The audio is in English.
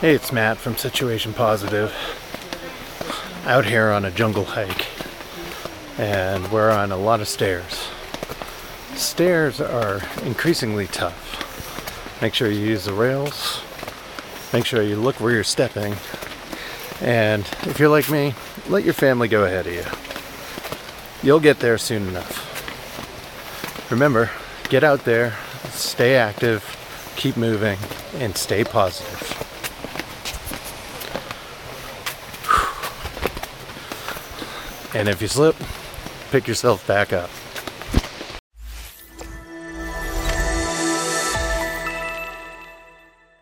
Hey, it's Matt from Situation Positive. Out here on a jungle hike, and we're on a lot of stairs. Stairs are increasingly tough. Make sure you use the rails, make sure you look where you're stepping, and if you're like me, let your family go ahead of you. You'll get there soon enough. Remember, get out there, stay active, keep moving, and stay positive. And if you slip, pick yourself back up.